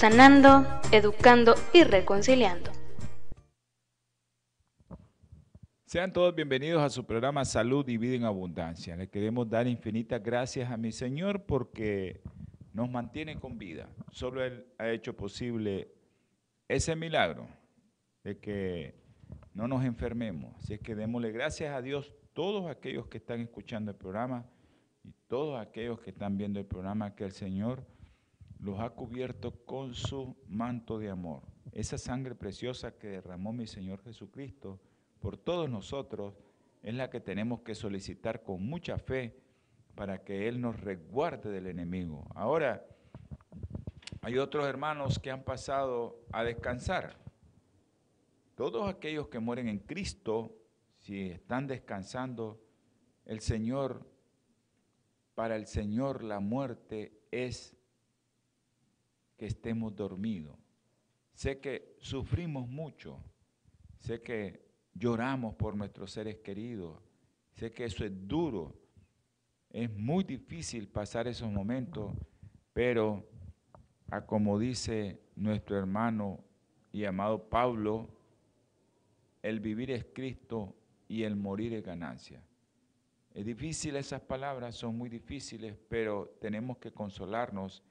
sanando, educando y reconciliando. Sean todos bienvenidos a su programa Salud y Vida en Abundancia. Le queremos dar infinitas gracias a mi Señor porque nos mantiene con vida. Solo Él ha hecho posible ese milagro de que no nos enfermemos. Así es que démosle gracias a Dios todos aquellos que están escuchando el programa y todos aquellos que están viendo el programa que el Señor los ha cubierto con su manto de amor. Esa sangre preciosa que derramó mi Señor Jesucristo por todos nosotros es la que tenemos que solicitar con mucha fe para que Él nos resguarde del enemigo. Ahora, hay otros hermanos que han pasado a descansar. Todos aquellos que mueren en Cristo, si están descansando, el Señor, para el Señor la muerte es que estemos dormidos. Sé que sufrimos mucho, sé que lloramos por nuestros seres queridos, sé que eso es duro, es muy difícil pasar esos momentos, pero a como dice nuestro hermano y amado Pablo, el vivir es Cristo y el morir es ganancia. Es difícil esas palabras, son muy difíciles, pero tenemos que consolarnos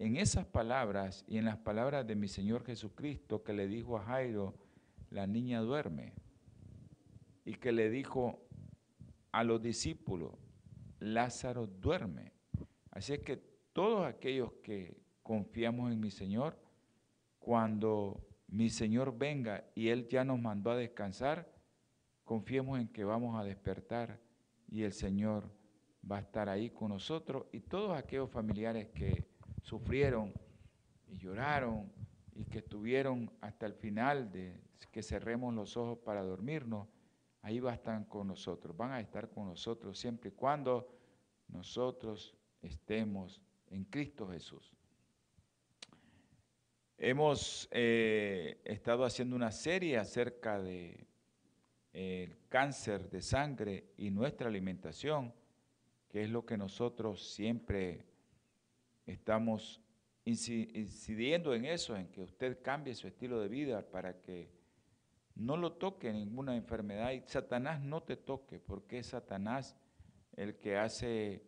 en esas palabras y en las palabras de mi Señor Jesucristo que le dijo a Jairo, la niña duerme, y que le dijo a los discípulos, Lázaro duerme. Así es que todos aquellos que confiamos en mi Señor, cuando mi Señor venga y Él ya nos mandó a descansar, confiemos en que vamos a despertar y el Señor va a estar ahí con nosotros y todos aquellos familiares que sufrieron y lloraron y que estuvieron hasta el final de que cerremos los ojos para dormirnos, ahí van a estar con nosotros, van a estar con nosotros siempre y cuando nosotros estemos en Cristo Jesús. Hemos eh, estado haciendo una serie acerca de el cáncer de sangre y nuestra alimentación, que es lo que nosotros siempre estamos incidiendo en eso, en que usted cambie su estilo de vida para que no lo toque ninguna enfermedad y Satanás no te toque, porque es Satanás el que hace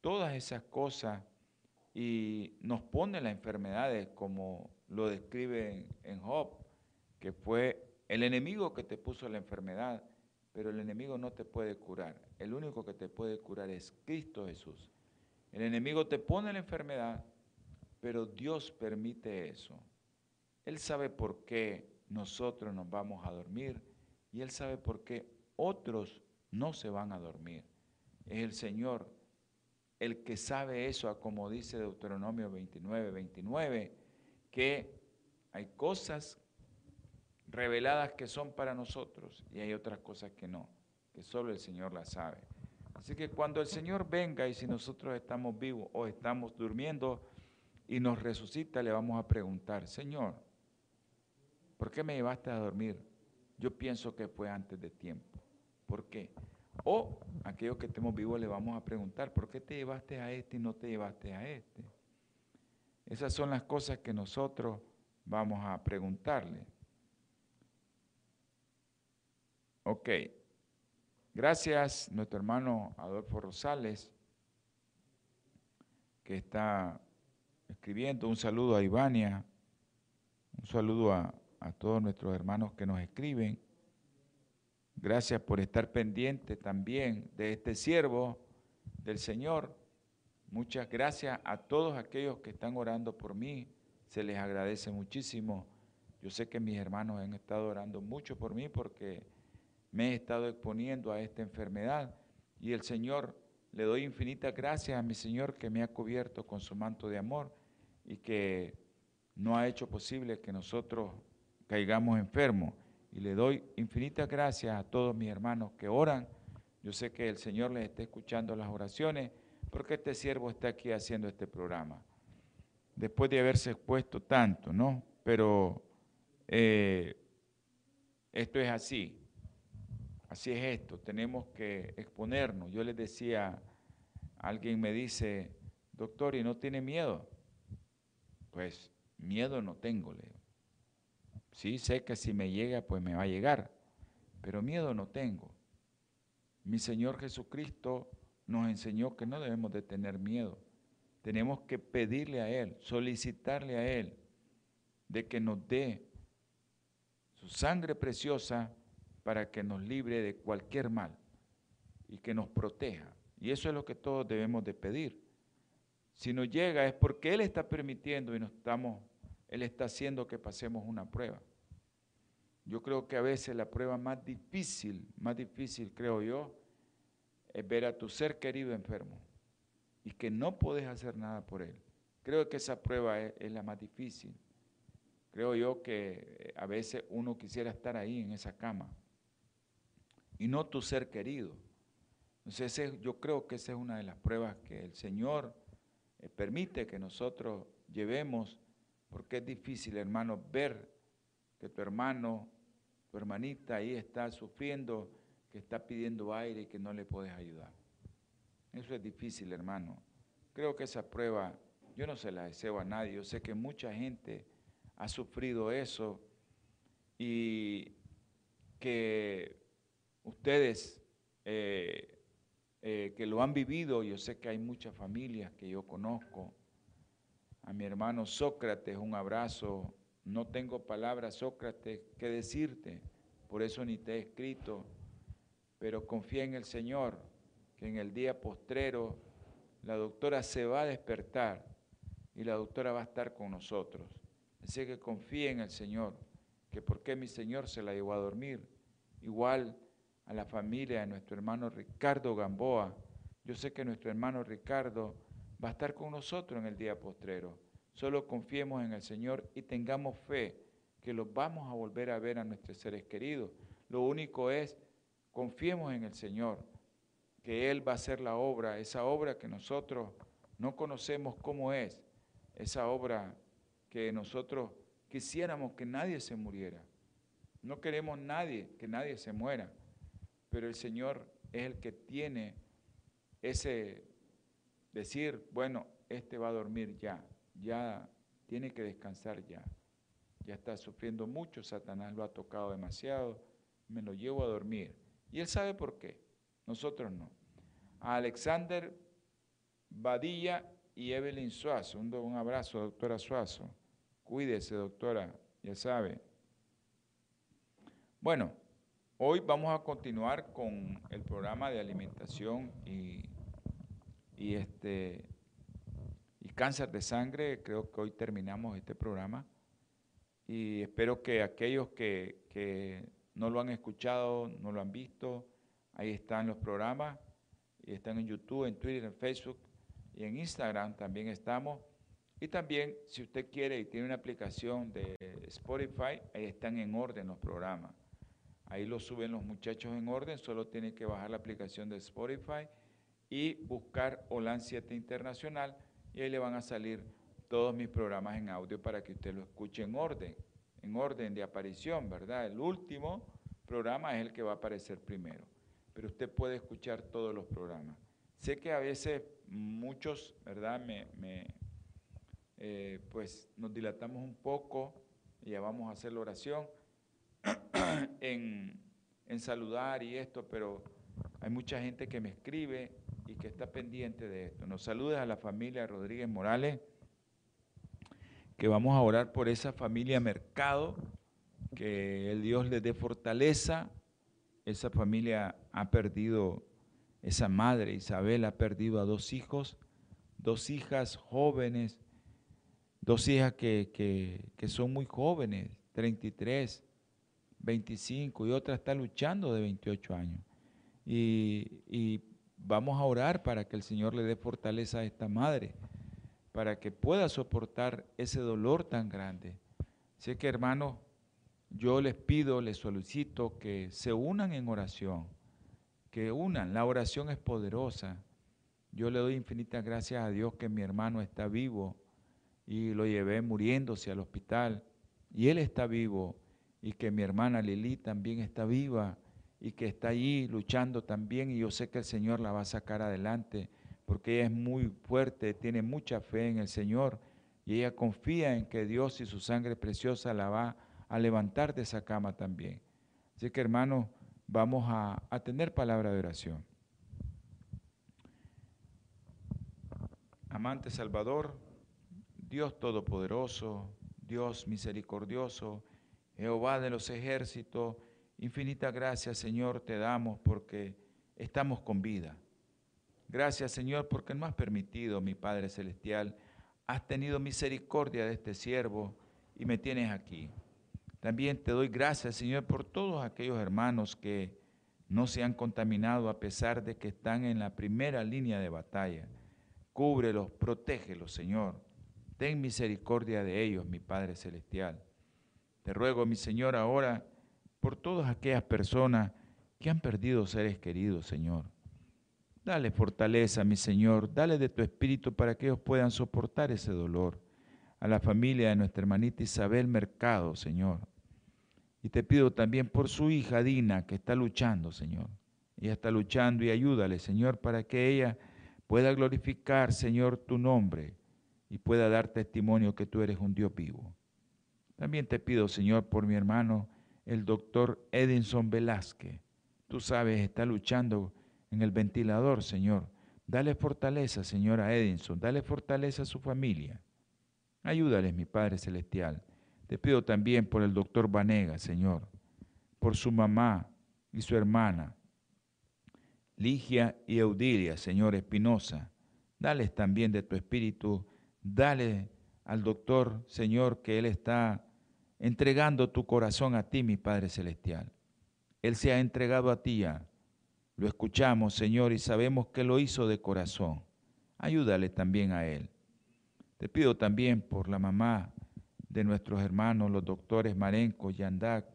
todas esas cosas y nos pone las enfermedades como lo describe en Job, que fue el enemigo que te puso la enfermedad, pero el enemigo no te puede curar. El único que te puede curar es Cristo Jesús. El enemigo te pone la enfermedad, pero Dios permite eso. Él sabe por qué nosotros nos vamos a dormir y Él sabe por qué otros no se van a dormir. Es el Señor el que sabe eso, como dice Deuteronomio 29, 29, que hay cosas reveladas que son para nosotros y hay otras cosas que no, que solo el Señor las sabe. Así que cuando el Señor venga y si nosotros estamos vivos o estamos durmiendo y nos resucita, le vamos a preguntar, Señor, ¿por qué me llevaste a dormir? Yo pienso que fue antes de tiempo. ¿Por qué? O aquellos que estemos vivos le vamos a preguntar, ¿por qué te llevaste a este y no te llevaste a este? Esas son las cosas que nosotros vamos a preguntarle. Ok. Gracias, nuestro hermano Adolfo Rosales, que está escribiendo. Un saludo a Ivania, un saludo a, a todos nuestros hermanos que nos escriben. Gracias por estar pendiente también de este siervo del Señor. Muchas gracias a todos aquellos que están orando por mí. Se les agradece muchísimo. Yo sé que mis hermanos han estado orando mucho por mí porque me he estado exponiendo a esta enfermedad y el Señor, le doy infinitas gracias a mi Señor que me ha cubierto con su manto de amor y que no ha hecho posible que nosotros caigamos enfermos. Y le doy infinitas gracias a todos mis hermanos que oran. Yo sé que el Señor les está escuchando las oraciones porque este siervo está aquí haciendo este programa. Después de haberse expuesto tanto, ¿no? Pero eh, esto es así. Así es esto. Tenemos que exponernos. Yo les decía, alguien me dice, doctor, ¿y no tiene miedo? Pues miedo no tengo, le Sí, sé que si me llega, pues me va a llegar, pero miedo no tengo. Mi Señor Jesucristo nos enseñó que no debemos de tener miedo. Tenemos que pedirle a Él, solicitarle a Él de que nos dé su sangre preciosa para que nos libre de cualquier mal y que nos proteja. Y eso es lo que todos debemos de pedir. Si nos llega es porque Él está permitiendo y nos estamos él está haciendo que pasemos una prueba. Yo creo que a veces la prueba más difícil, más difícil creo yo, es ver a tu ser querido enfermo y que no puedes hacer nada por él. Creo que esa prueba es, es la más difícil. Creo yo que eh, a veces uno quisiera estar ahí en esa cama y no tu ser querido. Entonces yo creo que esa es una de las pruebas que el Señor eh, permite que nosotros llevemos porque es difícil, hermano, ver que tu hermano, tu hermanita ahí está sufriendo, que está pidiendo aire y que no le puedes ayudar. Eso es difícil, hermano. Creo que esa prueba yo no se la deseo a nadie. Yo sé que mucha gente ha sufrido eso y que ustedes eh, eh, que lo han vivido, yo sé que hay muchas familias que yo conozco a mi hermano Sócrates un abrazo. No tengo palabras, Sócrates, que decirte, por eso ni te he escrito, pero confía en el Señor, que en el día postrero la doctora se va a despertar y la doctora va a estar con nosotros. Así que confía en el Señor, que porque mi Señor se la llevó a dormir. Igual a la familia de nuestro hermano Ricardo Gamboa. Yo sé que nuestro hermano Ricardo va a estar con nosotros en el día postrero. Solo confiemos en el Señor y tengamos fe que los vamos a volver a ver a nuestros seres queridos. Lo único es, confiemos en el Señor, que Él va a hacer la obra, esa obra que nosotros no conocemos cómo es, esa obra que nosotros quisiéramos que nadie se muriera. No queremos nadie, que nadie se muera, pero el Señor es el que tiene ese decir, bueno, este va a dormir ya, ya tiene que descansar ya. Ya está sufriendo mucho, Satanás lo ha tocado demasiado, me lo llevo a dormir. Y él sabe por qué, nosotros no. A Alexander Badilla y Evelyn Suazo, un, un abrazo, doctora Suazo. Cuídese, doctora, ya sabe. Bueno, hoy vamos a continuar con el programa de alimentación y este, y cáncer de sangre. Creo que hoy terminamos este programa y espero que aquellos que, que no lo han escuchado, no lo han visto, ahí están los programas, y están en YouTube, en Twitter, en Facebook y en Instagram también estamos. Y también, si usted quiere y tiene una aplicación de Spotify, ahí están en orden los programas. Ahí lo suben los muchachos en orden, solo tiene que bajar la aplicación de Spotify y buscar OLAN 7 Internacional y ahí le van a salir todos mis programas en audio para que usted lo escuche en orden, en orden de aparición, ¿verdad? El último programa es el que va a aparecer primero, pero usted puede escuchar todos los programas. Sé que a veces muchos, ¿verdad? Me, eh, pues nos dilatamos un poco y ya vamos a hacer la oración en, en saludar y esto, pero hay mucha gente que me escribe y que está pendiente de esto. Nos saluda a la familia Rodríguez Morales, que vamos a orar por esa familia Mercado, que el Dios les dé fortaleza. Esa familia ha perdido, esa madre Isabel ha perdido a dos hijos, dos hijas jóvenes, dos hijas que, son muy jóvenes, 33, 25, y otra está luchando de 28 años. Y, Vamos a orar para que el Señor le dé fortaleza a esta madre, para que pueda soportar ese dolor tan grande. Así que hermanos, yo les pido, les solicito que se unan en oración, que unan. La oración es poderosa. Yo le doy infinitas gracias a Dios que mi hermano está vivo y lo llevé muriéndose al hospital y él está vivo y que mi hermana Lili también está viva y que está allí luchando también y yo sé que el Señor la va a sacar adelante porque ella es muy fuerte, tiene mucha fe en el Señor y ella confía en que Dios y su sangre preciosa la va a levantar de esa cama también. Así que hermanos, vamos a, a tener palabra de oración. Amante Salvador, Dios Todopoderoso, Dios misericordioso, Jehová de los ejércitos, infinita gracia Señor te damos porque estamos con vida. Gracias Señor porque no has permitido, mi Padre Celestial, has tenido misericordia de este siervo y me tienes aquí. También te doy gracias, Señor, por todos aquellos hermanos que no se han contaminado a pesar de que están en la primera línea de batalla. Cúbrelos, protégelos, Señor. Ten misericordia de ellos, mi Padre Celestial. Te ruego, mi Señor, ahora por todas aquellas personas que han perdido seres queridos, Señor. Dale fortaleza, mi Señor, dale de tu espíritu para que ellos puedan soportar ese dolor. A la familia de nuestra hermanita Isabel Mercado, Señor. Y te pido también por su hija Dina, que está luchando, Señor. Ella está luchando y ayúdale, Señor, para que ella pueda glorificar, Señor, tu nombre y pueda dar testimonio que tú eres un Dios vivo. También te pido, Señor, por mi hermano, el doctor Edinson Velázquez. Tú sabes, está luchando en el ventilador, Señor. Dale fortaleza, Señor, a Edinson. Dale fortaleza a su familia. Ayúdales, mi Padre Celestial. Te pido también por el doctor Vanega, Señor, por su mamá y su hermana, Ligia y Eudilia, Señor Espinosa. Dales también de tu espíritu. Dale al doctor, Señor, que Él está entregando tu corazón a ti, mi Padre Celestial. Él se ha entregado a ti ya. Lo escuchamos, Señor, y sabemos que lo hizo de corazón. Ayúdale también a Él. Te pido también por la mamá de nuestros hermanos, los doctores Marenco y Andac.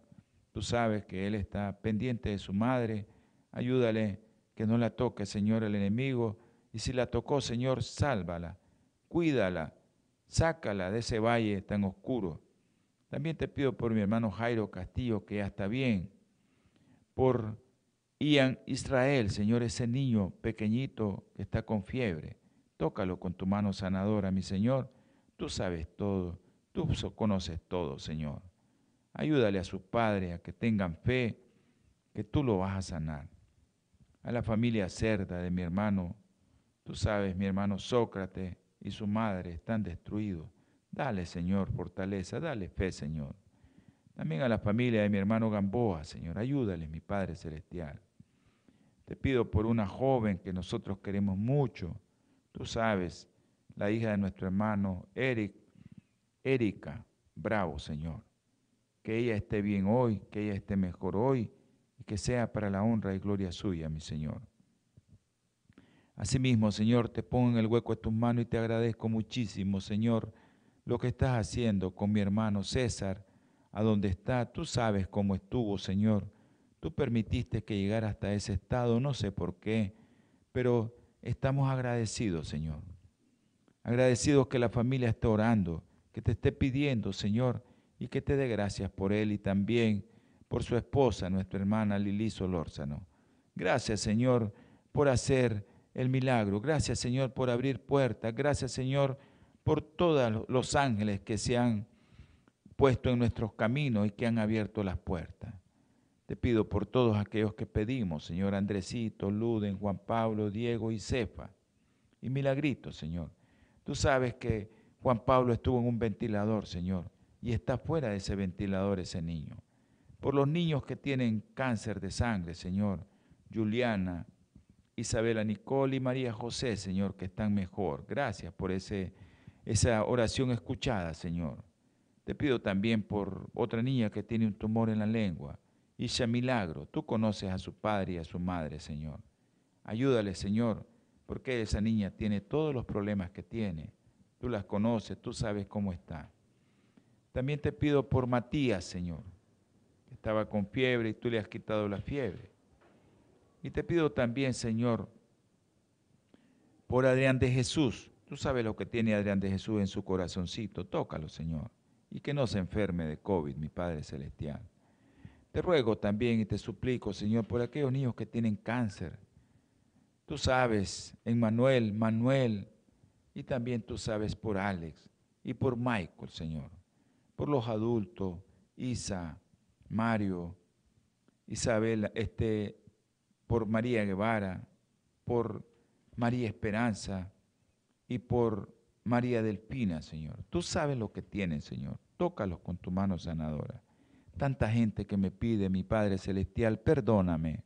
Tú sabes que Él está pendiente de su madre. Ayúdale que no la toque, Señor, el enemigo. Y si la tocó, Señor, sálvala, cuídala, sácala de ese valle tan oscuro. También te pido por mi hermano Jairo Castillo, que ya está bien. Por Ian Israel, Señor, ese niño pequeñito que está con fiebre, tócalo con tu mano sanadora, mi Señor. Tú sabes todo, tú conoces todo, Señor. Ayúdale a sus padres a que tengan fe, que tú lo vas a sanar. A la familia cerda de mi hermano, tú sabes, mi hermano Sócrates y su madre están destruidos. Dale, Señor, fortaleza, dale fe, Señor. También a la familia de mi hermano Gamboa, Señor, ayúdale, mi Padre Celestial. Te pido por una joven que nosotros queremos mucho. Tú sabes, la hija de nuestro hermano Eric, Erika Bravo, Señor. Que ella esté bien hoy, que ella esté mejor hoy y que sea para la honra y gloria suya, mi Señor. Asimismo, Señor, te pongo en el hueco de tus manos y te agradezco muchísimo, Señor, lo que estás haciendo con mi hermano César, a donde está. Tú sabes cómo estuvo, Señor Tú permitiste que llegara hasta ese estado, no sé por qué, pero estamos agradecidos, Señor. Agradecidos que la familia esté orando, que te esté pidiendo, Señor, y que te dé gracias por él y también por su esposa, nuestra hermana Lili Solórzano. Gracias, Señor, por hacer el milagro. Gracias, Señor, por abrir puertas. Gracias, Señor, por todos los ángeles que se han puesto en nuestros caminos y que han abierto las puertas. Te pido por todos aquellos que pedimos, Señor Andresito, Luden, Juan Pablo, Diego y Cefa. Y Milagrito, Señor. Tú sabes que Juan Pablo estuvo en un ventilador, Señor, y está fuera de ese ventilador ese niño. Por los niños que tienen cáncer de sangre, Señor, Juliana, Isabela Nicole y María José, Señor, que están mejor. Gracias por ese, esa oración escuchada, Señor. Te pido también por otra niña que tiene un tumor en la lengua y sea milagro. Tú conoces a su padre y a su madre, Señor. Ayúdale, Señor, porque esa niña tiene todos los problemas que tiene. Tú las conoces, tú sabes cómo está. También te pido por Matías, Señor, que estaba con fiebre y tú le has quitado la fiebre. Y te pido también, Señor, por Adrián de Jesús. Tú sabes lo que tiene Adrián de Jesús en su corazoncito. Tócalo, Señor. Y que no se enferme de COVID, mi Padre Celestial. Te ruego también y te suplico, Señor, por aquellos niños que tienen cáncer. Tú sabes, en Manuel, Manuel, y también tú sabes por Alex y por Michael, Señor. Por los adultos, Isa, Mario, Isabel, este, por María Guevara, por María Esperanza y por María Delfina, Señor. Tú sabes lo que tienen, Señor. Tócalos con tu mano sanadora. Tanta gente que me pide, mi Padre Celestial, perdóname.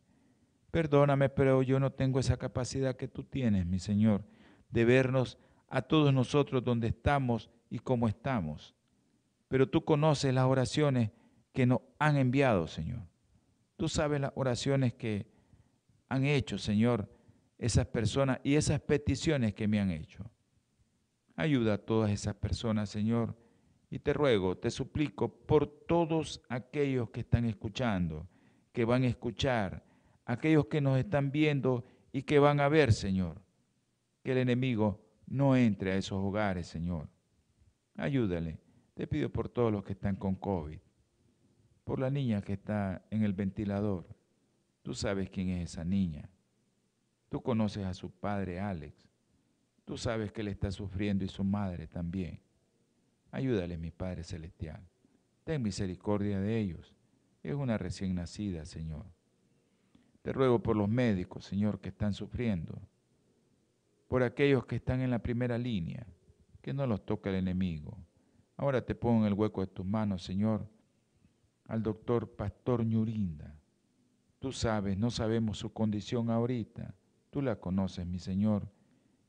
Perdóname, pero yo no tengo esa capacidad que tú tienes, mi Señor, de vernos a todos nosotros donde estamos y cómo estamos. Pero tú conoces las oraciones que nos han enviado, Señor. Tú sabes las oraciones que han hecho, Señor, esas personas y esas peticiones que me han hecho. Ayuda a todas esas personas, Señor, y te ruego, te suplico por todos aquellos que están escuchando, que van a escuchar, aquellos que nos están viendo y que van a ver, Señor, que el enemigo no entre a esos hogares, Señor. Ayúdale. Te pido por todos los que están con COVID, por la niña que está en el ventilador. Tú sabes quién es esa niña. Tú conoces a su padre, Alex. Tú sabes que él está sufriendo y su madre también. Ayúdale, mi Padre Celestial. Ten misericordia de ellos. Es una recién nacida, Señor. Te ruego por los médicos, Señor, que están sufriendo. Por aquellos que están en la primera línea, que no los toque el enemigo. Ahora te pongo en el hueco de tus manos, Señor, al doctor Pastor Ñurinda. Tú sabes, no sabemos su condición ahorita. Tú la conoces, mi Señor,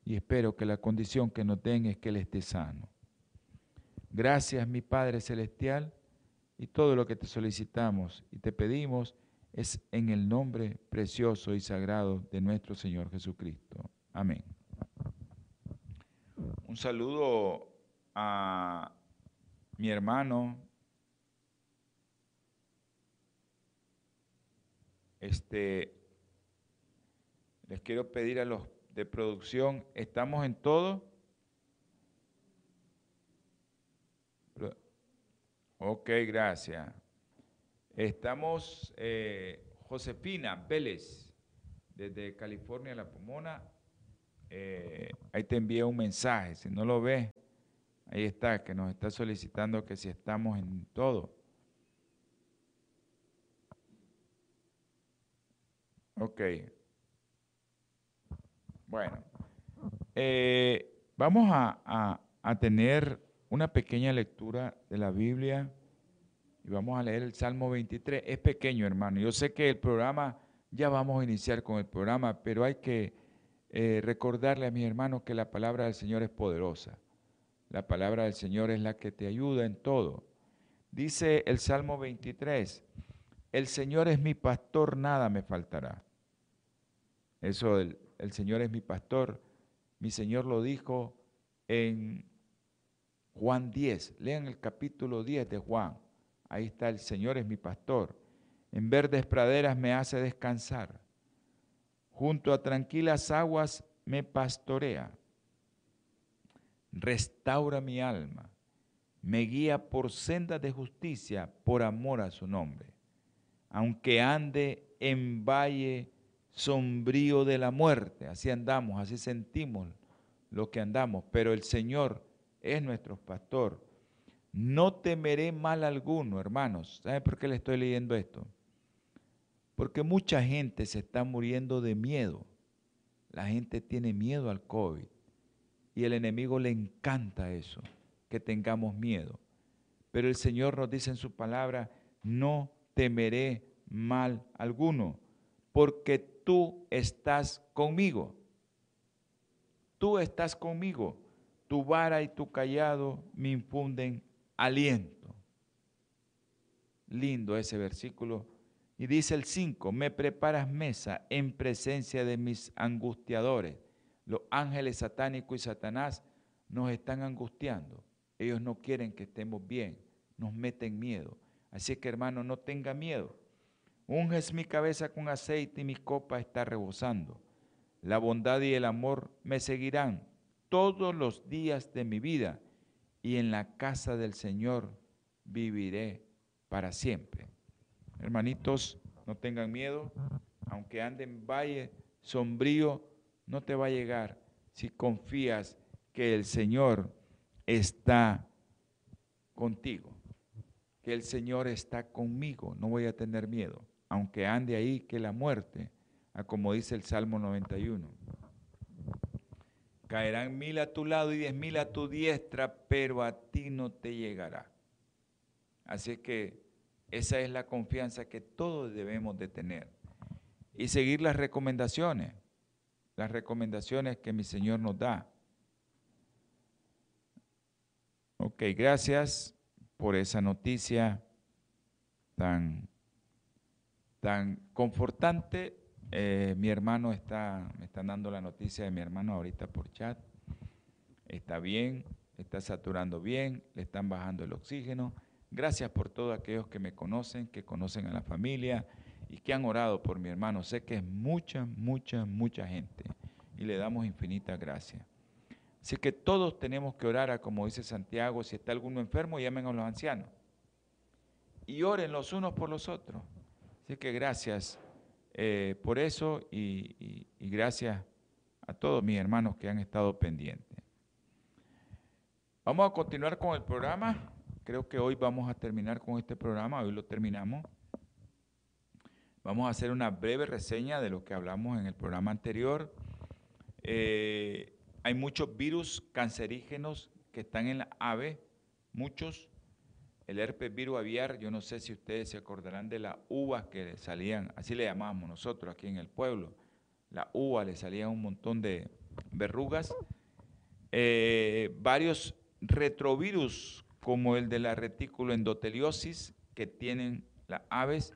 y espero que la condición que nos den es que Él esté sano. Gracias, mi Padre Celestial, y todo lo que te solicitamos y te pedimos es en el nombre precioso y sagrado de nuestro Señor Jesucristo. Amén. Un saludo a mi hermano, este, les quiero pedir a los de producción, ¿estamos en todo? Ok, gracias. Estamos, eh, Josefina Vélez, desde California, La Pomona. Eh, ahí te envié un mensaje, si no lo ves, ahí está, que nos está solicitando que si estamos en todo. Ok. Bueno, eh, vamos a, a tener una pequeña lectura de la Biblia y vamos a leer el Salmo 23. Es pequeño, hermano. Yo sé que el programa, ya vamos a iniciar con el programa, pero hay que eh, recordarle a mis hermanos que la palabra del Señor es poderosa. La palabra del Señor es la que te ayuda en todo. Dice el Salmo 23, el Señor es mi pastor, nada me faltará. Eso, el, el Señor es mi pastor, mi Señor lo dijo en Juan 10, lean el capítulo 10 de Juan. Ahí está, el Señor es mi pastor. En verdes praderas me hace descansar. Junto a tranquilas aguas me pastorea. Restaura mi alma. Me guía por sendas de justicia por amor a su nombre. Aunque ande en valle sombrío de la muerte, así andamos, así sentimos lo que andamos, pero el Señor es nuestro pastor. No temeré mal alguno, hermanos. ¿Saben por qué le estoy leyendo esto? Porque mucha gente se está muriendo de miedo. La gente tiene miedo al COVID. Y el enemigo le encanta eso, que tengamos miedo. Pero el Señor nos dice en su palabra, no temeré mal alguno, porque tú estás conmigo. Tú estás conmigo tu vara y tu callado me infunden aliento. Lindo ese versículo. Y dice el 5, me preparas mesa en presencia de mis angustiadores. Los ángeles satánicos y Satanás nos están angustiando. Ellos no quieren que estemos bien, nos meten miedo. Así que hermano, no tenga miedo. Unges mi cabeza con aceite y mi copa está rebosando. La bondad y el amor me seguirán todos los días de mi vida y en la casa del Señor viviré para siempre. Hermanitos, no tengan miedo, aunque anden en valle sombrío, no te va a llegar si confías que el Señor está contigo, que el Señor está conmigo, no voy a tener miedo, aunque ande ahí que la muerte, a como dice el Salmo 91. Caerán mil a tu lado y diez mil a tu diestra, pero a ti no te llegará. Así que esa es la confianza que todos debemos de tener. Y seguir las recomendaciones, las recomendaciones que mi Señor nos da. Ok, gracias por esa noticia tan, tan confortante. Eh, mi hermano está, me están dando la noticia de mi hermano ahorita por chat. Está bien, está saturando bien, le están bajando el oxígeno. Gracias por todos aquellos que me conocen, que conocen a la familia y que han orado por mi hermano. Sé que es mucha, mucha, mucha gente y le damos infinita gracia. Así que todos tenemos que orar, a, como dice Santiago, si está alguno enfermo, llamen a los ancianos. Y oren los unos por los otros. Así que gracias eh, por eso y, gracias a todos mis hermanos que han estado pendientes. Vamos a continuar con el programa. Creo que hoy vamos a terminar con este programa, hoy lo terminamos. Vamos a hacer una breve reseña de lo que hablamos en el programa anterior. Eh, hay muchos virus cancerígenos que están en la ave, muchos. El herpes virus aviar, yo no sé si ustedes se acordarán de las uvas que salían, así le llamamos nosotros aquí en el pueblo. La uva le salían un montón de verrugas. Eh, varios retrovirus como el de la retículo endoteliosis que tienen las aves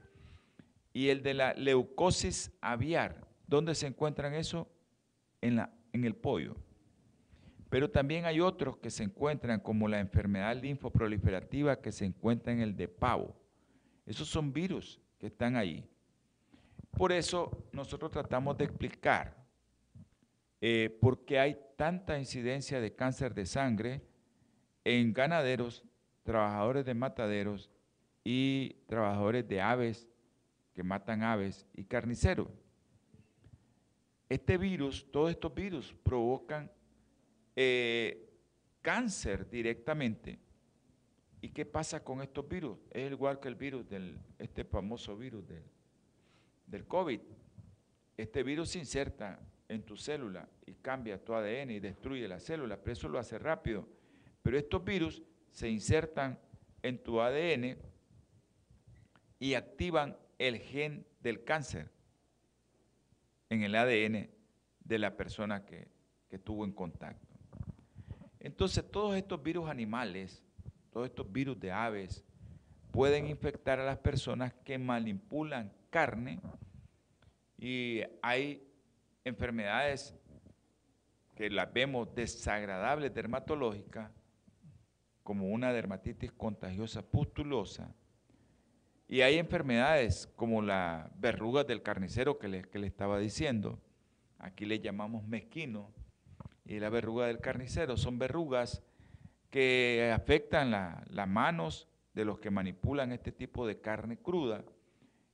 y el de la leucosis aviar. ¿Dónde se encuentran eso? En, la, en el pollo. Pero también hay otros que se encuentran, como la enfermedad linfoproliferativa que se encuentra en el de pavo. Esos son virus que están ahí. Por eso nosotros tratamos de explicar eh, por qué hay tanta incidencia de cáncer de sangre en ganaderos, trabajadores de mataderos y trabajadores de aves que matan aves y carniceros. Este virus, todos estos virus provocan eh, cáncer directamente. ¿Y qué pasa con estos virus? Es igual que el virus del, este famoso virus del, del COVID. Este virus se inserta en tu célula y cambia tu ADN y destruye la célula, pero eso lo hace rápido. Pero estos virus se insertan en tu ADN y activan el gen del cáncer en el ADN de la persona que, que tuvo en contacto. Entonces, todos estos virus animales, todos estos virus de aves, pueden infectar a las personas que manipulan carne y hay enfermedades que las vemos desagradables dermatológicas, como una dermatitis contagiosa pustulosa, y hay enfermedades como la verrugas del carnicero que le, que le estaba diciendo, aquí le llamamos mezquino, y la verruga del carnicero. Son verrugas que afectan las manos de los que manipulan este tipo de carne cruda,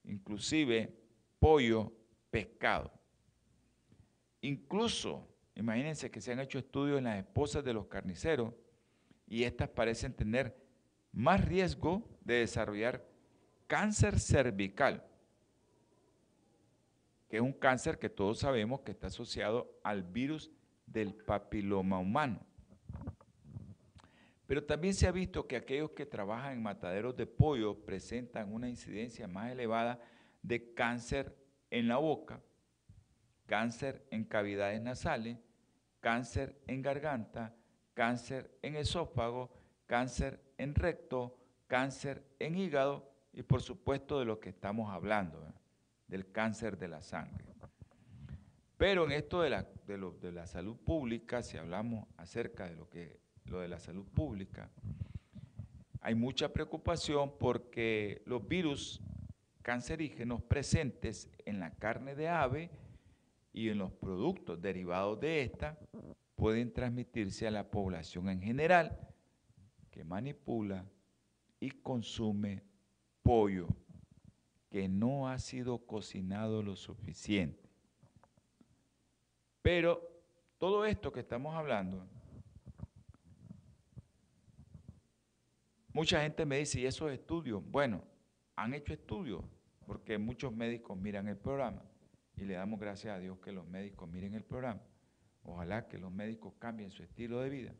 inclusive pollo, pescado. Incluso, imagínense que se han hecho estudios en las esposas de los carniceros y estas parecen tener más riesgo de desarrollar cáncer cervical, que es un cáncer que todos sabemos que está asociado al virus del papiloma humano. Pero también se ha visto que aquellos que trabajan en mataderos de pollo presentan una incidencia más elevada de cáncer en la boca, cáncer en cavidades nasales, cáncer en garganta, cáncer en esófago, cáncer en recto, cáncer en hígado y por supuesto de lo que estamos hablando, del cáncer de la sangre. Pero en esto de la de, lo, de la salud pública, si hablamos acerca de lo, que, lo de la salud pública, hay mucha preocupación porque los virus cancerígenos presentes en la carne de ave y en los productos derivados de esta pueden transmitirse a la población en general que manipula y consume pollo que no ha sido cocinado lo suficiente. Pero todo esto que estamos hablando, mucha gente me dice, ¿y esos estudios? Bueno, han hecho estudios, porque muchos médicos miran el programa y le damos gracias a Dios que los médicos miren el programa. Ojalá que los médicos cambien su estilo de vida.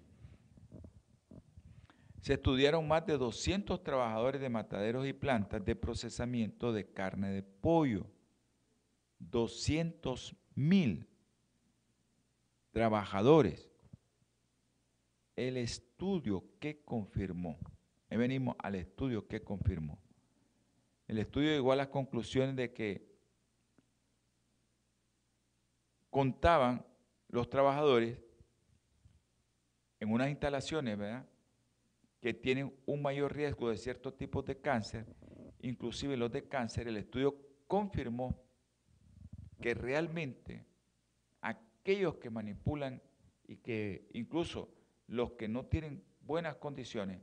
Se estudiaron más de 200 trabajadores de mataderos y plantas de procesamiento de carne de pollo. 200 mil trabajadores. El estudio que confirmó, venimos al estudio que confirmó. El estudio llegó a las conclusiones de que contaban los trabajadores en unas instalaciones, ¿verdad? Que tienen un mayor riesgo de ciertos tipos de cáncer, inclusive los de cáncer, el estudio confirmó que realmente aquellos que manipulan y que incluso los que no tienen buenas condiciones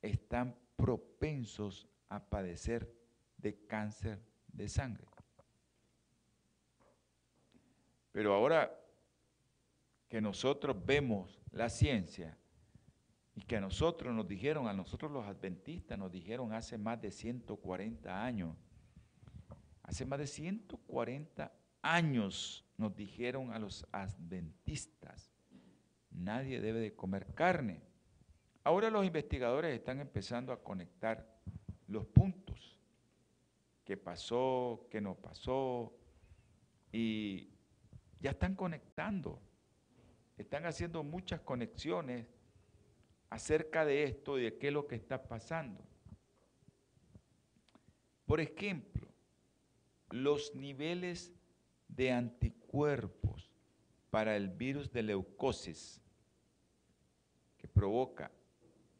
están propensos a padecer de cáncer de sangre. Pero ahora que nosotros vemos la ciencia y que a nosotros nos dijeron, a nosotros los adventistas nos dijeron hace más de 140 años, hace más de 140 años nos dijeron a los adventistas, nadie debe de comer carne. Ahora los investigadores están empezando a conectar los puntos, qué pasó, qué no pasó, y ya están conectando, están haciendo muchas conexiones acerca de esto y de qué es lo que está pasando. Por ejemplo, los niveles de anticuerpos para el virus de leucosis que provoca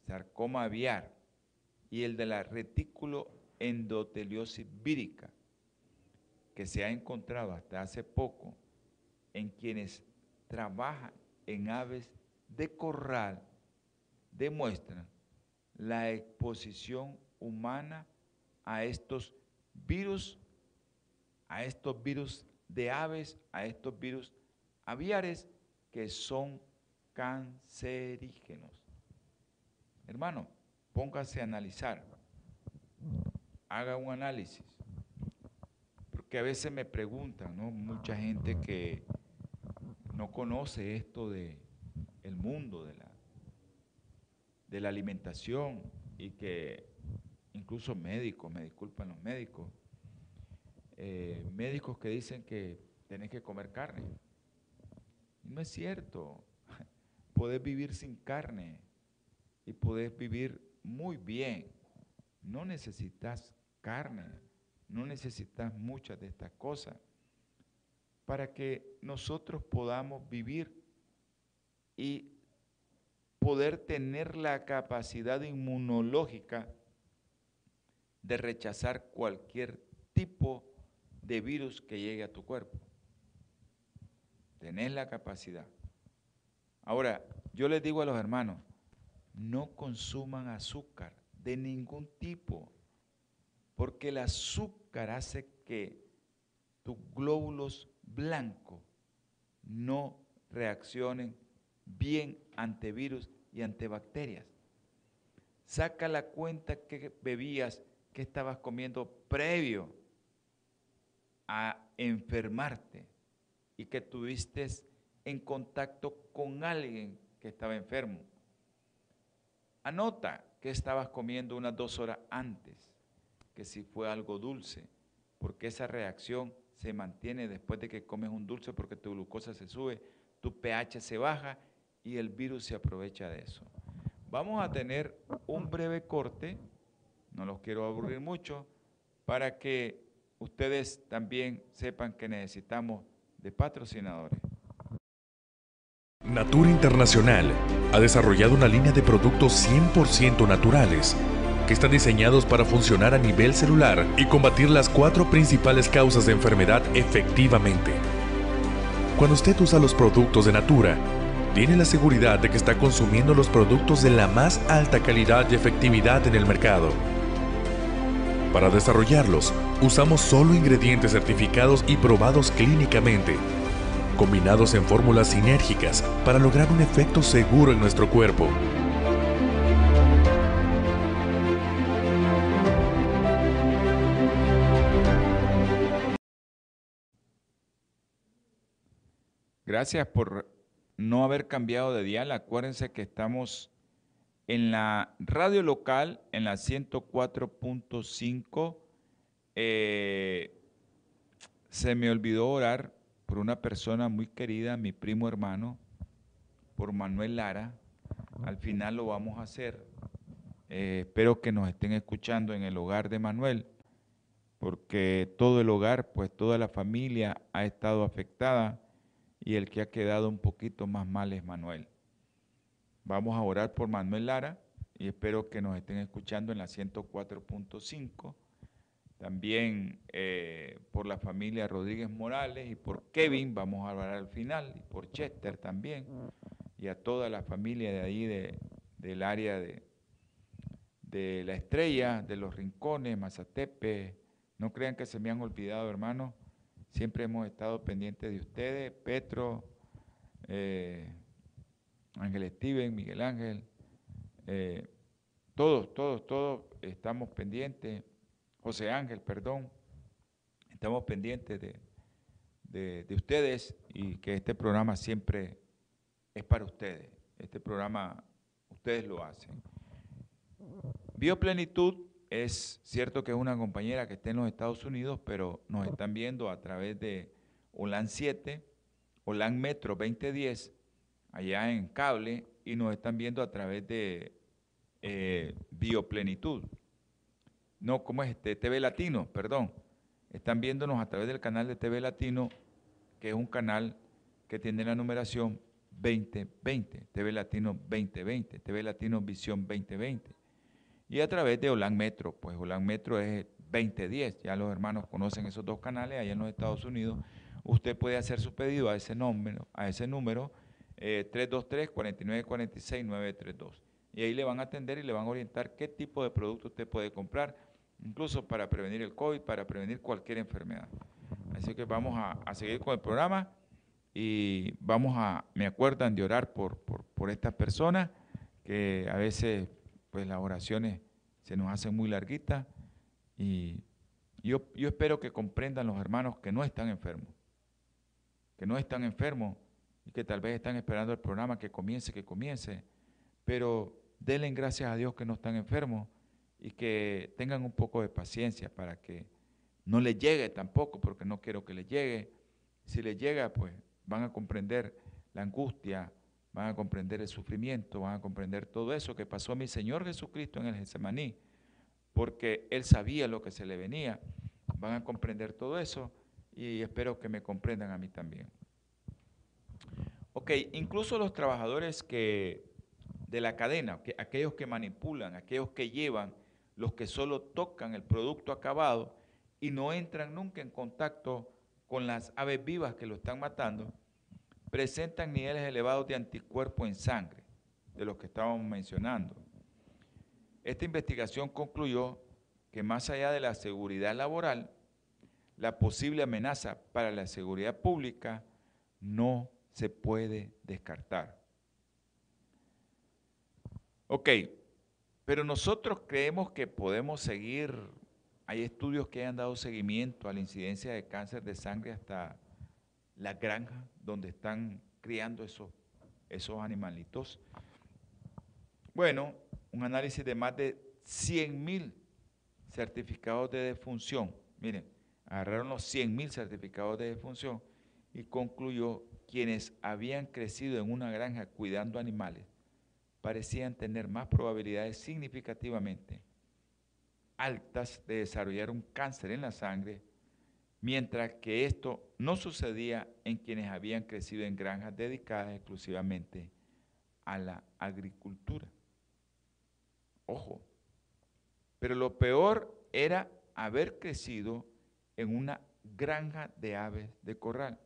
sarcoma aviar y el de la retículo endoteliosis vírica que se ha encontrado hasta hace poco en quienes trabajan en aves de corral demuestran la exposición humana a estos virus, a estos virus de aves, a estos virus aviares que son cancerígenos. Hermano, póngase a analizar, haga un análisis, porque a veces me preguntan, ¿no? Mucha gente que no conoce esto de el mundo de la, de la alimentación y que incluso médicos, me disculpan los médicos, eh, médicos que dicen que tenés que comer carne. No es cierto. Podés vivir sin carne y podés vivir muy bien. No necesitas carne, no necesitas muchas de estas cosas para que nosotros podamos vivir y poder tener la capacidad inmunológica de rechazar cualquier tipo de virus que llegue a tu cuerpo. Tenés la capacidad. Ahora, yo les digo a los hermanos, no consuman azúcar de ningún tipo, porque el azúcar hace que tus glóbulos blanco no reaccionen bien ante virus y ante bacterias. Saca la cuenta que bebías, que estabas comiendo previo a enfermarte y que tuviste en contacto con alguien que estaba enfermo. Anota que estabas comiendo unas dos horas antes, que si fue algo dulce, porque esa reacción se mantiene después de que comes un dulce porque tu glucosa se sube, tu pH se baja y el virus se aprovecha de eso. Vamos a tener un breve corte, no los quiero aburrir mucho, para que ustedes también sepan que necesitamos de patrocinadores. Natura Internacional ha desarrollado una línea de productos 100% naturales que están diseñados para funcionar a nivel celular y combatir las cuatro principales causas de enfermedad efectivamente. Cuando usted usa los productos de Natura, tiene la seguridad de que está consumiendo los productos de la más alta calidad y efectividad en el mercado. Para desarrollarlos, usamos solo ingredientes certificados y probados clínicamente, combinados en fórmulas sinérgicas para lograr un efecto seguro en nuestro cuerpo. Gracias por no haber cambiado de dial. Acuérdense que estamos en la radio local, en la 104.5. Eh, se me olvidó orar por una persona muy querida, mi primo hermano, por Manuel Lara. Al final lo vamos a hacer. Eh, espero que nos estén escuchando en el hogar de Manuel, porque todo el hogar, pues toda la familia ha estado afectada y el que ha quedado un poquito más mal es Manuel. Vamos a orar por Manuel Lara y espero que nos estén escuchando en la 104.5. También eh, por la familia Rodríguez Morales y por Kevin, vamos a hablar al final, y por Chester también, y a toda la familia de ahí del área de, de La Estrella, de Los Rincones, Mazatepe. No crean que se me han olvidado, hermanos Siempre hemos estado pendientes de ustedes, Petro, eh, Ángel Steven, Miguel Ángel, eh, todos, todos, todos estamos pendientes, José Ángel, perdón, estamos pendientes de, de ustedes y que este programa siempre es para ustedes. Este programa ustedes lo hacen. Bioplenitud es cierto que es una compañera que está en los Estados Unidos, pero nos están viendo a través de OLAN 7, OLAN Metro 2010, allá en cable, y nos están viendo a través de eh, Bioplenitud. No, ¿cómo es este? TV Latino, perdón. Están viéndonos a través del canal de TV Latino, que es un canal que tiene la numeración 2020, TV Latino 2020, TV Latino Visión 2020 y a través de Holan Metro. Pues Holan Metro es 2010, ya los hermanos conocen esos dos canales allá en los Estados Unidos. Usted puede hacer su pedido a ese número, a ese número 323-4946-932. Eh, y ahí le van a atender y le van a orientar qué tipo de producto usted puede comprar, incluso para prevenir el COVID, para prevenir cualquier enfermedad. Así que vamos a, seguir con el programa y vamos a, me acuerdan de orar por, por, estas personas que a veces pues las oraciones se nos hacen muy larguitas y yo, yo espero que comprendan los hermanos que no están enfermos, que no están enfermos y que tal vez están esperando el programa que comience, que comience, pero denle gracias a Dios que no están enfermos y que tengan un poco de paciencia para que no les llegue tampoco, porque no quiero que les llegue. Si les llega, pues van a comprender la angustia, van a comprender el sufrimiento, van a comprender todo eso que pasó a mi Señor Jesucristo en el Getsemaní, porque Él sabía lo que se le venía. Van a comprender todo eso y espero que me comprendan a mí también. Ok, incluso los trabajadores que de la cadena, que, aquellos que manipulan, aquellos que llevan, los que solo tocan el producto acabado y no entran nunca en contacto con las aves vivas que lo están matando, presentan niveles elevados de anticuerpos en sangre, de los que estábamos mencionando. Esta investigación concluyó que más allá de la seguridad laboral, la posible amenaza para la seguridad pública no se puede descartar. Ok, pero nosotros creemos que podemos seguir, hay estudios que han dado seguimiento a la incidencia de cáncer de sangre hasta la granja donde están criando esos, esos animalitos. Bueno, un análisis de más de 100 mil certificados de defunción. Miren, agarraron los 100 mil certificados de defunción y concluyó quienes habían crecido en una granja cuidando animales parecían tener más probabilidades significativamente altas de desarrollar un cáncer en la sangre mientras que esto no sucedía en quienes habían crecido en granjas dedicadas exclusivamente a la agricultura. Ojo, pero lo peor era haber crecido en una granja de aves de corral.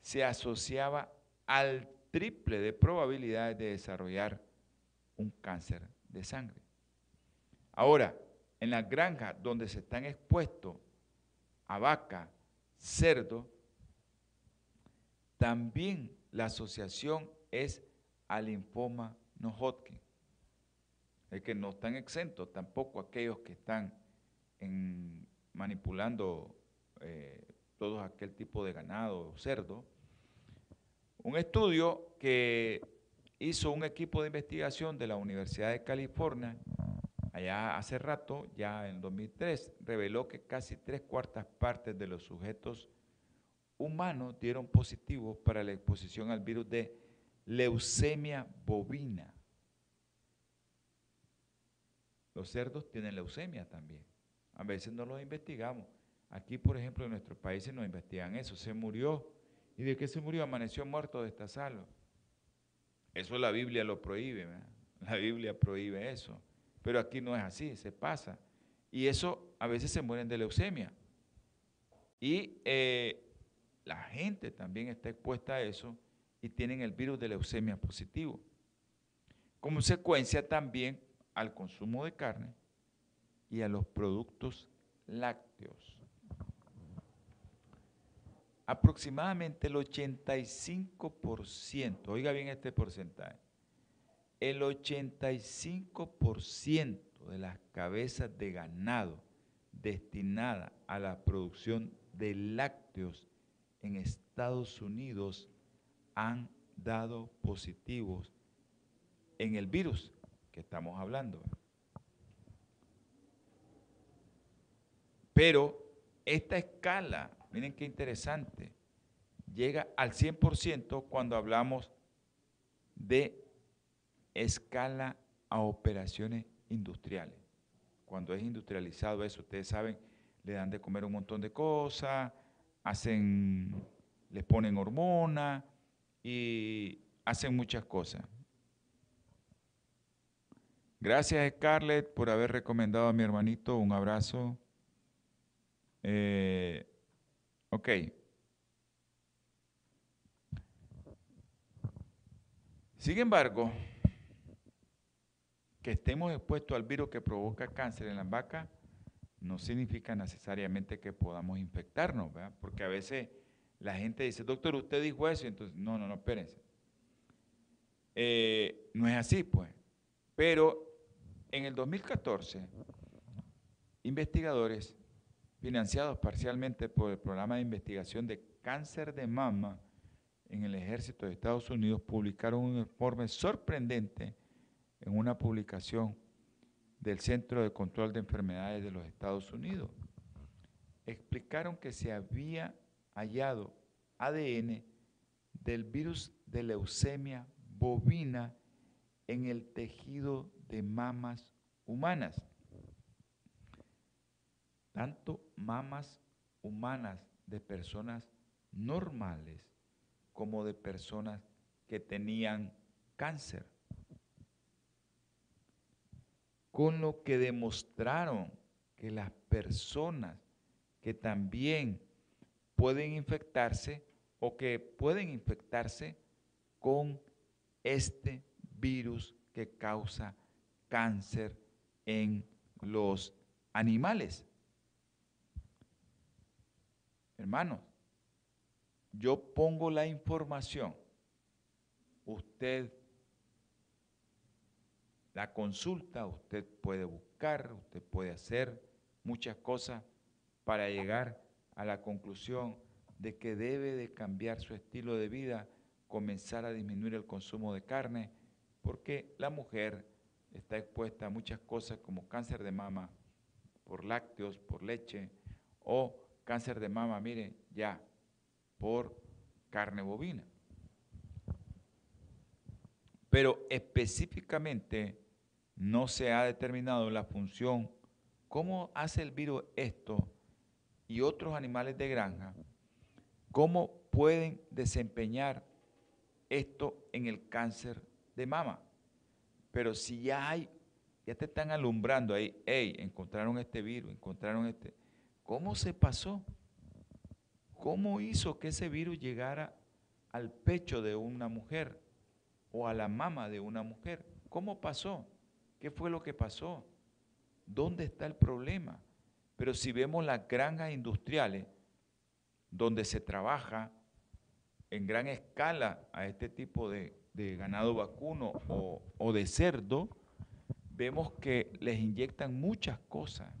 Se asociaba al triple de probabilidades de desarrollar un cáncer de sangre. Ahora, en las granjas donde se están expuestos a vaca, cerdo, también la asociación es al linfoma no Hodgkin. Es que no están exentos tampoco aquellos que están manipulando eh, todo aquel tipo de ganado, cerdo. Un estudio que hizo un equipo de investigación de la Universidad de California allá hace rato, ya en 2003, reveló que casi tres cuartas partes de los sujetos humanos dieron positivos para la exposición al virus de leucemia bovina. Los cerdos tienen leucemia también. A veces no los investigamos. Aquí, por ejemplo, en nuestros países no investigan eso. Se murió. ¿Y de qué se murió? Amaneció muerto de esta sala. Eso la Biblia lo prohíbe. La Biblia prohíbe eso. Pero aquí no es así, se pasa. Y eso a veces se mueren de leucemia. Y eh, la gente también está expuesta a eso y tienen el virus de leucemia positivo. Consecuencia también al consumo de carne y a los productos lácteos. Aproximadamente el 85%, oiga bien este porcentaje, el 85% de las cabezas de ganado destinadas a la producción de lácteos en Estados Unidos han dado positivos en el virus que estamos hablando. Pero esta escala, miren qué interesante, llega al 100% cuando hablamos de escala a operaciones industriales. Cuando es industrializado eso, ustedes saben, le dan de comer un montón de cosas, hacen, les ponen hormonas y hacen muchas cosas. Gracias Scarlett por haber recomendado a mi hermanito. Un abrazo. Eh, ok. Sin embargo, que estemos expuestos al virus que provoca cáncer en las vacas no significa necesariamente que podamos infectarnos, ¿verdad? Porque a veces la gente dice, doctor, usted dijo eso, entonces, no, no, no, espérense. Eh, no es así, pues. Pero en el 2014, investigadores financiados parcialmente por el programa de investigación de cáncer de mama en el ejército de Estados Unidos publicaron un informe sorprendente en una publicación del Centro de Control de Enfermedades de los Estados Unidos. Explicaron que se había hallado ADN del virus de leucemia bovina en el tejido de mamas humanas. Tanto mamas humanas de personas normales como de personas que tenían cáncer con lo que demostraron que las personas que también pueden infectarse o que pueden infectarse con este virus que causa cáncer en los animales. Hermanos, yo pongo la información, usted la consulta, usted puede buscar, usted puede hacer muchas cosas para llegar a la conclusión de que debe de cambiar su estilo de vida, comenzar a disminuir el consumo de carne, porque la mujer está expuesta a muchas cosas como cáncer de mama por lácteos, por leche, o cáncer de mama, mire, ya, por carne bovina. Pero específicamente no se ha determinado la función, cómo hace el virus esto y otros animales de granja, ¿cómo pueden desempeñar esto en el cáncer de mama? Pero si ya hay, ya te están alumbrando ahí, hey, encontraron este virus, encontraron este, ¿cómo se pasó? ¿Cómo hizo que ese virus llegara al pecho de una mujer o a la mama de una mujer? ¿Cómo pasó? ¿Qué fue lo que pasó? ¿Dónde está el problema? Pero si vemos las granjas industriales, donde se trabaja en gran escala a este tipo de, ganado vacuno o, de cerdo, vemos que les inyectan muchas cosas.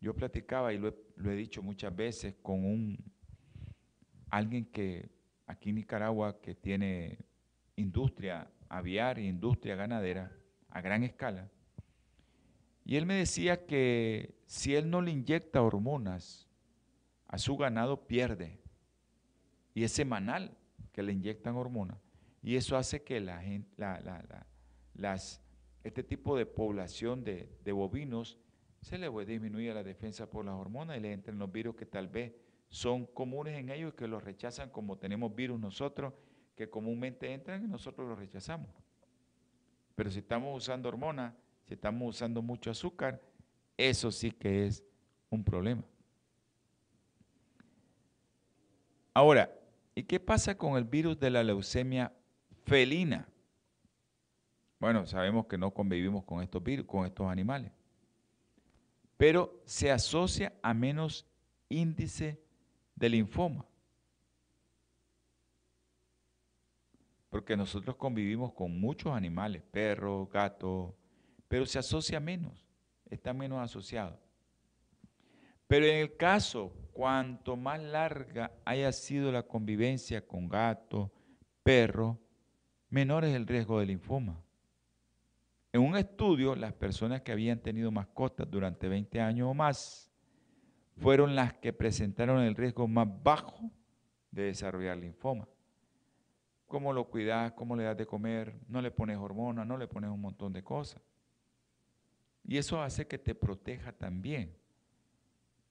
Yo platicaba y lo he, dicho muchas veces con un alguien que aquí en Nicaragua que tiene industria aviar e industria ganadera a gran escala. Y él me decía que si él no le inyecta hormonas a su ganado, pierde. Y es semanal que le inyectan hormonas. Y eso hace que la gente, las, este tipo de población de, bovinos se le a disminuir la defensa por las hormonas y le entran los virus que tal vez son comunes en ellos y que los rechazan como tenemos virus nosotros que comúnmente entran y nosotros los rechazamos. Pero si estamos usando hormonas, si estamos usando mucho azúcar, eso sí que es un problema. Ahora, ¿y qué pasa con el virus de la leucemia felina? Bueno, sabemos que no convivimos con estos virus, con estos animales. Pero se asocia a menos índice de linfoma. Porque nosotros convivimos con muchos animales, perros, gatos, pero se asocia menos, está menos asociado. Pero en el caso, cuanto más larga haya sido la convivencia con gato, perro, menor es el riesgo de linfoma. En un estudio, las personas que habían tenido mascotas durante 20 años o más fueron las que presentaron el riesgo más bajo de desarrollar linfoma. ¿Cómo lo cuidas? ¿Cómo le das de comer? No le pones hormonas, no le pones un montón de cosas. Y eso hace que te proteja también.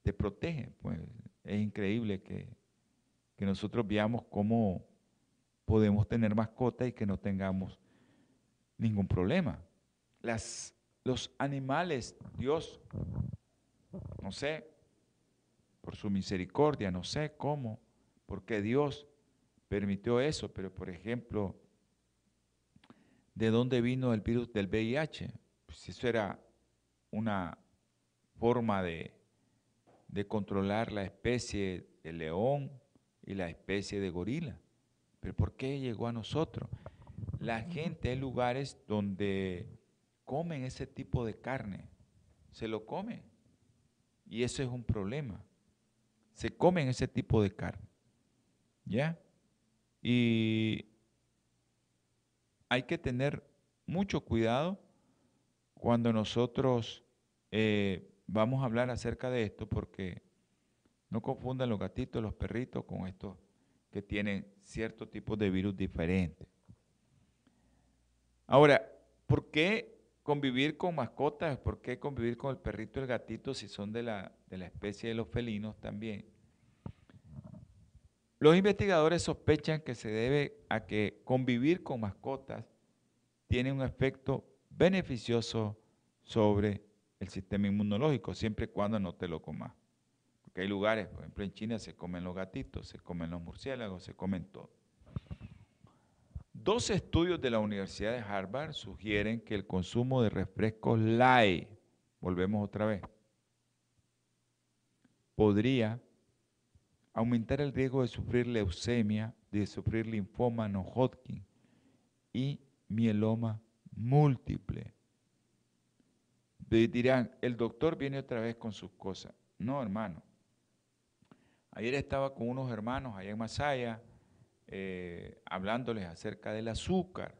Te protege. Pues es increíble que, nosotros veamos cómo podemos tener mascotas y que no tengamos ningún problema. Los animales, Dios, no sé, por su misericordia, no sé cómo, porque Dios permitió eso, pero por ejemplo, ¿de dónde vino el virus del VIH? Pues eso era una forma de, controlar la especie de león y la especie de gorila. Pero ¿por qué llegó a nosotros? La gente hay lugares donde comen ese tipo de carne, se lo comen. Y eso es un problema. Se comen ese tipo de carne. ¿Ya? Y hay que tener mucho cuidado cuando nosotros eh, vamos a hablar acerca de esto porque no confundan los gatitos, los perritos con estos que tienen cierto tipo de virus diferentes. Ahora, ¿por qué convivir con mascotas? ¿Por qué convivir con el perrito y el gatito si son de la, de la especie de los felinos también? Los investigadores sospechan que se debe a que convivir con mascotas tiene un efecto beneficioso sobre el sistema inmunológico, siempre y cuando no te lo comas. Porque hay lugares, por ejemplo en China se comen los gatitos, se comen los murciélagos, se comen todo. Dos estudios de la Universidad de Harvard sugieren que el consumo de refrescos light, volvemos otra vez, podría aumentar el riesgo de sufrir leucemia, de sufrir linfoma no Hodgkin y mieloma múltiple. Dirán, el doctor viene otra vez con sus cosas. No, hermano. Ayer estaba con unos hermanos allá en Masaya, eh, hablándoles acerca del azúcar,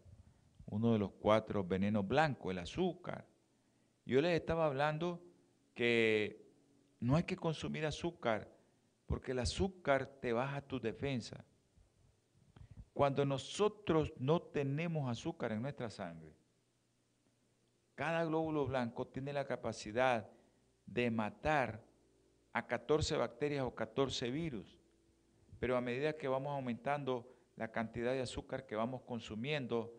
uno de los cuatro venenos blancos, el azúcar. Yo les estaba hablando que no hay que consumir azúcar, porque el azúcar te baja tu defensa. Cuando nosotros no tenemos azúcar en nuestra sangre, cada glóbulo blanco tiene la capacidad de matar a 14 bacterias o 14 virus. Pero a medida que vamos aumentando la cantidad de azúcar que vamos consumiendo,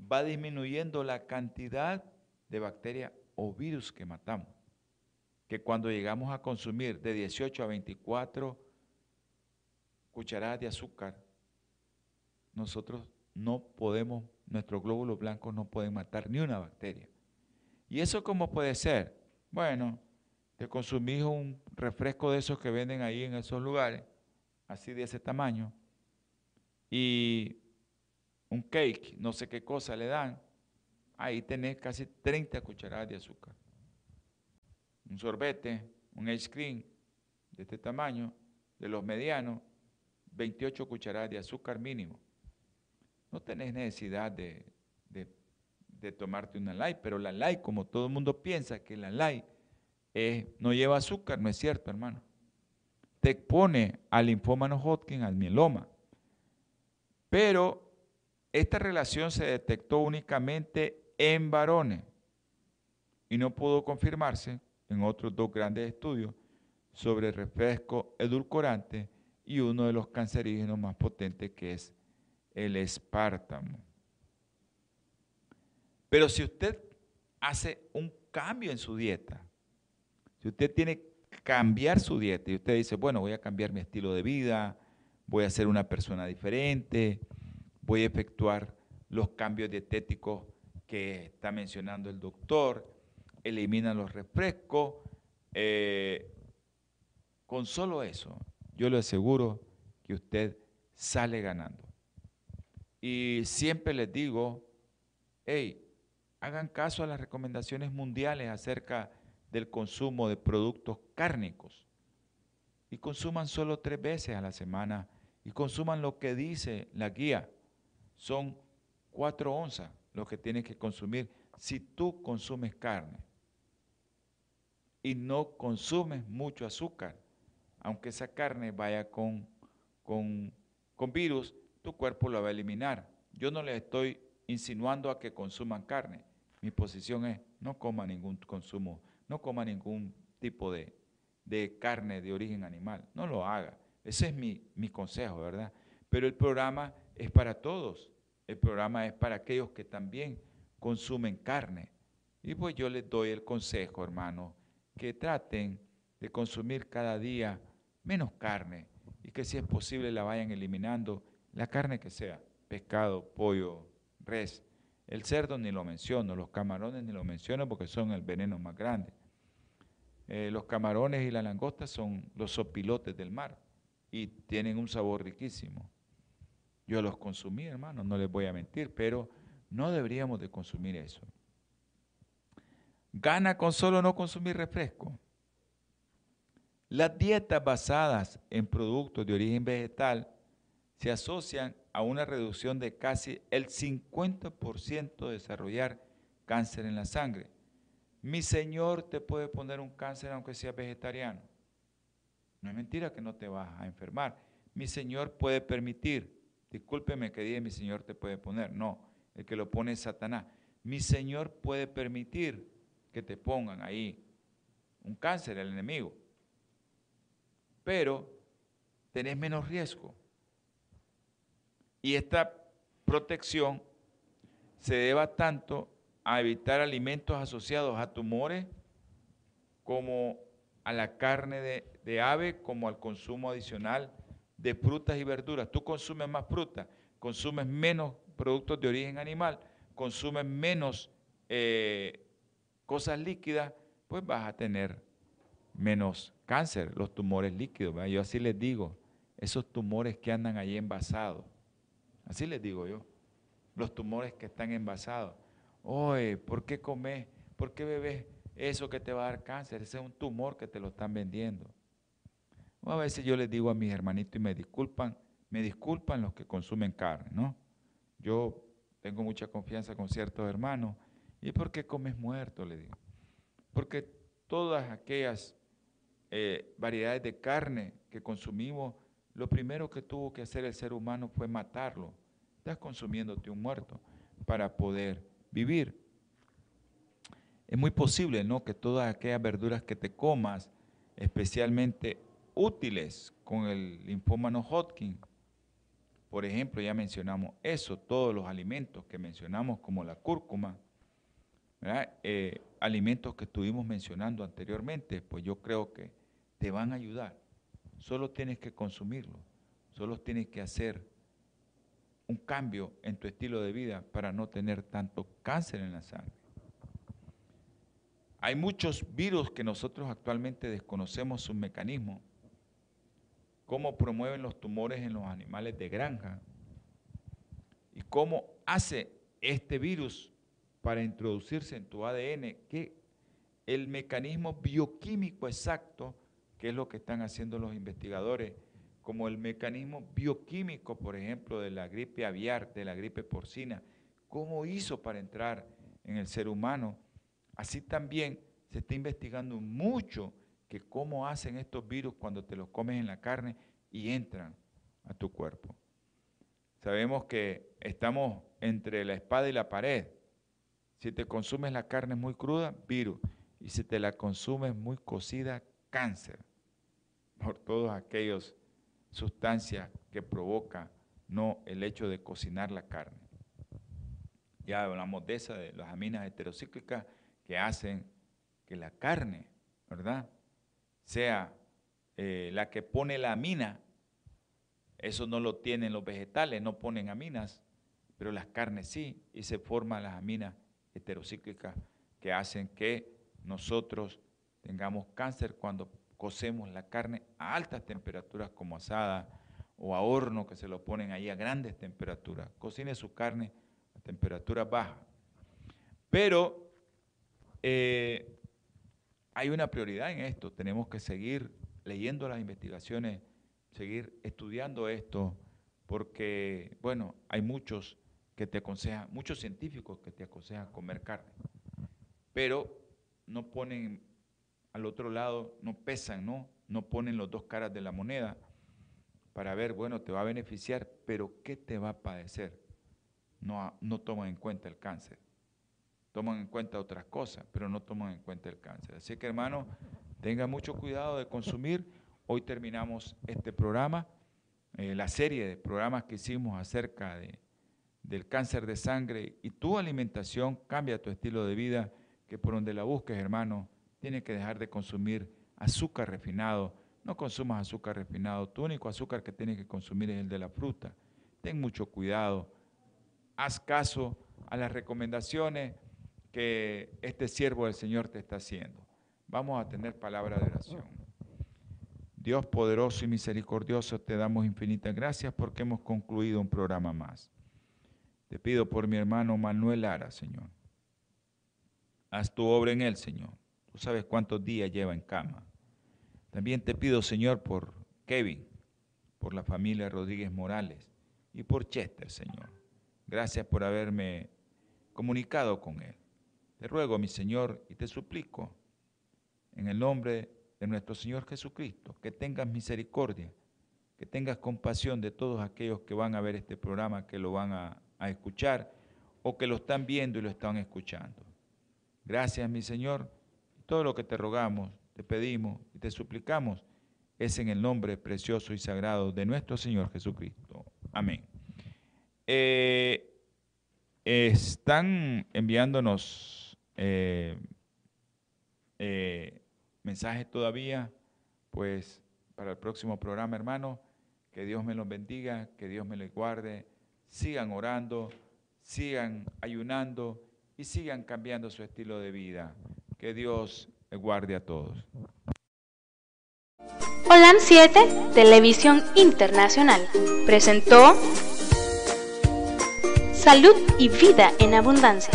va disminuyendo la cantidad de bacterias o virus que matamos. Que cuando llegamos a consumir de 18 a 24 cucharadas de azúcar, nosotros no podemos, nuestros glóbulos blancos no pueden matar ni una bacteria. ¿Y eso cómo puede ser? Bueno, te consumís un refresco de esos que venden ahí en esos lugares, así de ese tamaño, y un cake, no sé qué cosa le dan, ahí tenés casi 30 cucharadas de azúcar. Un sorbete, un ice cream de este tamaño, de los medianos, 28 cucharadas de azúcar mínimo. No tenés necesidad de, tomarte una light, pero la light, como todo el mundo piensa que la light no lleva azúcar, no es cierto, hermano. Te expone al linfómano Hodgkin, al mieloma. Pero esta relación se detectó únicamente en varones y no pudo confirmarse en otros dos grandes estudios sobre refresco edulcorante y uno de los cancerígenos más potentes que es el espártamo. Pero si usted hace un cambio en su dieta, si usted tiene cambiar su dieta y usted dice, bueno, voy a cambiar mi estilo de vida, voy a ser una persona diferente, voy a efectuar los cambios dietéticos que está mencionando el doctor, elimina los refrescos, eh, con solo eso, yo le aseguro que usted sale ganando. Y siempre les digo, hey, hagan caso a las recomendaciones mundiales acerca del consumo de productos cárnicos y consuman solo tres veces a la semana y consuman lo que dice la guía. Son cuatro onzas lo que tienes que consumir si tú consumes carne y no consumes mucho azúcar, aunque esa carne vaya con, con, con virus, tu cuerpo lo va a eliminar. Yo no les estoy insinuando a que consuman carne. Mi posición es no coma ningún consumo, no coma ningún tipo de, carne de origen animal. No lo haga. Ese es mi, mi consejo, ¿verdad? Pero el programa es para todos. El programa es para aquellos que también consumen carne. Y pues yo les doy el consejo, hermano, que traten de consumir cada día menos carne y que si es posible la vayan eliminando la carne que sea, pescado, pollo, res. El cerdo ni lo menciono, los camarones ni lo menciono porque son el veneno más grande. Eh, los camarones y la langosta son los sopilotes del mar y tienen un sabor riquísimo. Yo los consumí, hermano, no les voy a mentir, pero no deberíamos de consumir eso. Gana con solo no consumir refresco. Las dietas basadas en productos de origen vegetal se asocian a una reducción de casi el 50% de desarrollar cáncer en la sangre. Mi Señor te puede poner un cáncer aunque sea vegetariano. No es mentira que no te vas a enfermar. Mi Señor puede permitir, discúlpeme que dije mi Señor te puede poner, no, el que lo pone es Satanás. Mi Señor puede permitir que te pongan ahí un cáncer, el enemigo. Pero tenés menos riesgo. Y esta protección se deba tanto a evitar alimentos asociados a tumores como a la carne de, ave, como al consumo adicional de frutas y verduras. Tú consumes más fruta, consumes menos productos de origen animal, consumes menos eh, cosas líquidas, pues vas a tener menos cáncer, los tumores líquidos. Yo así les digo, esos tumores que andan ahí envasados, Así les digo yo. Los tumores que están envasados. Oye, ¿por qué comes? ¿Por qué bebes eso que te va a dar cáncer? Ese es un tumor que te lo están vendiendo. a veces yo les digo a mis hermanitos y me disculpan, me disculpan los que consumen carne, ¿no? Yo tengo mucha confianza con ciertos hermanos. ¿Y por qué comes muerto? Le digo. Porque todas aquellas eh, variedades de carne que consumimos lo primero que tuvo que hacer el ser humano fue matarlo. Estás consumiéndote un muerto para poder vivir. Es muy posible, ¿no? Que todas aquellas verduras que te comas especialmente útiles con el linfoma no Hodgkin. Por ejemplo, ya mencionamos eso, todos los alimentos que mencionamos como la cúrcuma, eh, alimentos que estuvimos mencionando anteriormente, pues yo creo que te van a ayudar. Solo tienes que consumirlo, solo tienes que hacer un cambio en tu estilo de vida para no tener tanto cáncer en la sangre. Hay muchos virus que nosotros actualmente desconocemos su mecanismo, cómo promueven los tumores en los animales de granja y cómo hace este virus para introducirse en tu ADN, que el mecanismo bioquímico exacto, que es lo que están haciendo los investigadores, como el mecanismo bioquímico, por ejemplo, de la gripe aviar, de la gripe porcina, cómo hizo para entrar en el ser humano. Así también se está investigando mucho que cómo hacen estos virus cuando te los comes en la carne y entran a tu cuerpo. Sabemos que estamos entre la espada y la pared. Si te consumes la carne muy cruda, virus. Y si te la consumes muy cocida, cáncer. Por todas aquellas sustancias que provoca no el hecho de cocinar la carne. Ya hablamos de esa, de las aminas heterocíclicas que hacen que la carne, ¿verdad? Sea eh, la que pone la amina. Eso no lo tienen los vegetales, no ponen aminas, pero las carnes sí, y se forman las aminas heterocíclicas que hacen que nosotros tengamos cáncer cuando cocemos la carne a altas temperaturas como asada o a horno que se lo ponen ahí a grandes temperaturas. Cocine su carne a temperatura baja. Pero eh, hay una prioridad en esto. Tenemos que seguir leyendo las investigaciones, seguir estudiando esto, porque, bueno, hay muchos que te aconsejan, muchos científicos que te aconsejan comer carne, pero no ponen al otro lado, no pesan, ¿no? No ponen los dos caras de la moneda para ver, bueno, te va a beneficiar, pero ¿qué te va a padecer? No, no toman en cuenta el cáncer. Toman en cuenta otras cosas, pero no toman en cuenta el cáncer. Así que, hermano, tenga mucho cuidado de consumir. Hoy terminamos este programa, eh, la serie de programas que hicimos acerca de, del cáncer de sangre y tu alimentación cambia tu estilo de vida, que por donde la busques, hermano, tiene que dejar de consumir azúcar refinado. No consumas azúcar refinado. Tu único azúcar que tienes que consumir es el de la fruta. Ten mucho cuidado. Haz caso a las recomendaciones que este siervo del Señor te está haciendo. Vamos a tener palabra de oración. Dios poderoso y misericordioso, te damos infinitas gracias porque hemos concluido un programa más. Te pido por mi hermano Manuel Lara, Señor. Haz tu obra en él, Señor. Tú sabes cuántos días lleva en cama. También te pido, Señor, por Kevin, por la familia Rodríguez Morales y por Chester, Señor. Gracias por haberme comunicado con él. Te ruego, mi Señor, y te suplico, en el nombre de nuestro Señor Jesucristo, que tengas misericordia, que tengas compasión de todos aquellos que van a ver este programa, que lo van a, a escuchar o que lo están viendo y lo están escuchando. Gracias, mi Señor todo lo que te rogamos, te pedimos y te suplicamos es en el nombre precioso y sagrado de nuestro Señor Jesucristo. Amén. Eh, están enviándonos eh, eh, mensajes todavía, pues para el próximo programa, hermano, que Dios me los bendiga, que Dios me los guarde, sigan orando, sigan ayunando y sigan cambiando su estilo de vida. Que Dios guarde a todos. Holan 7, Televisión Internacional, presentó Salud y Vida en Abundancia.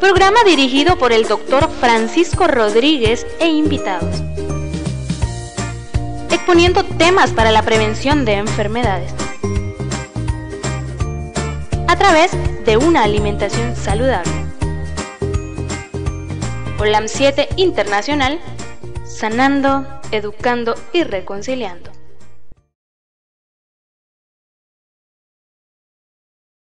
Programa dirigido por el doctor Francisco Rodríguez e invitados. Exponiendo temas para la prevención de enfermedades. A través de una alimentación saludable. OLAM 7 Internacional, sanando, educando y reconciliando.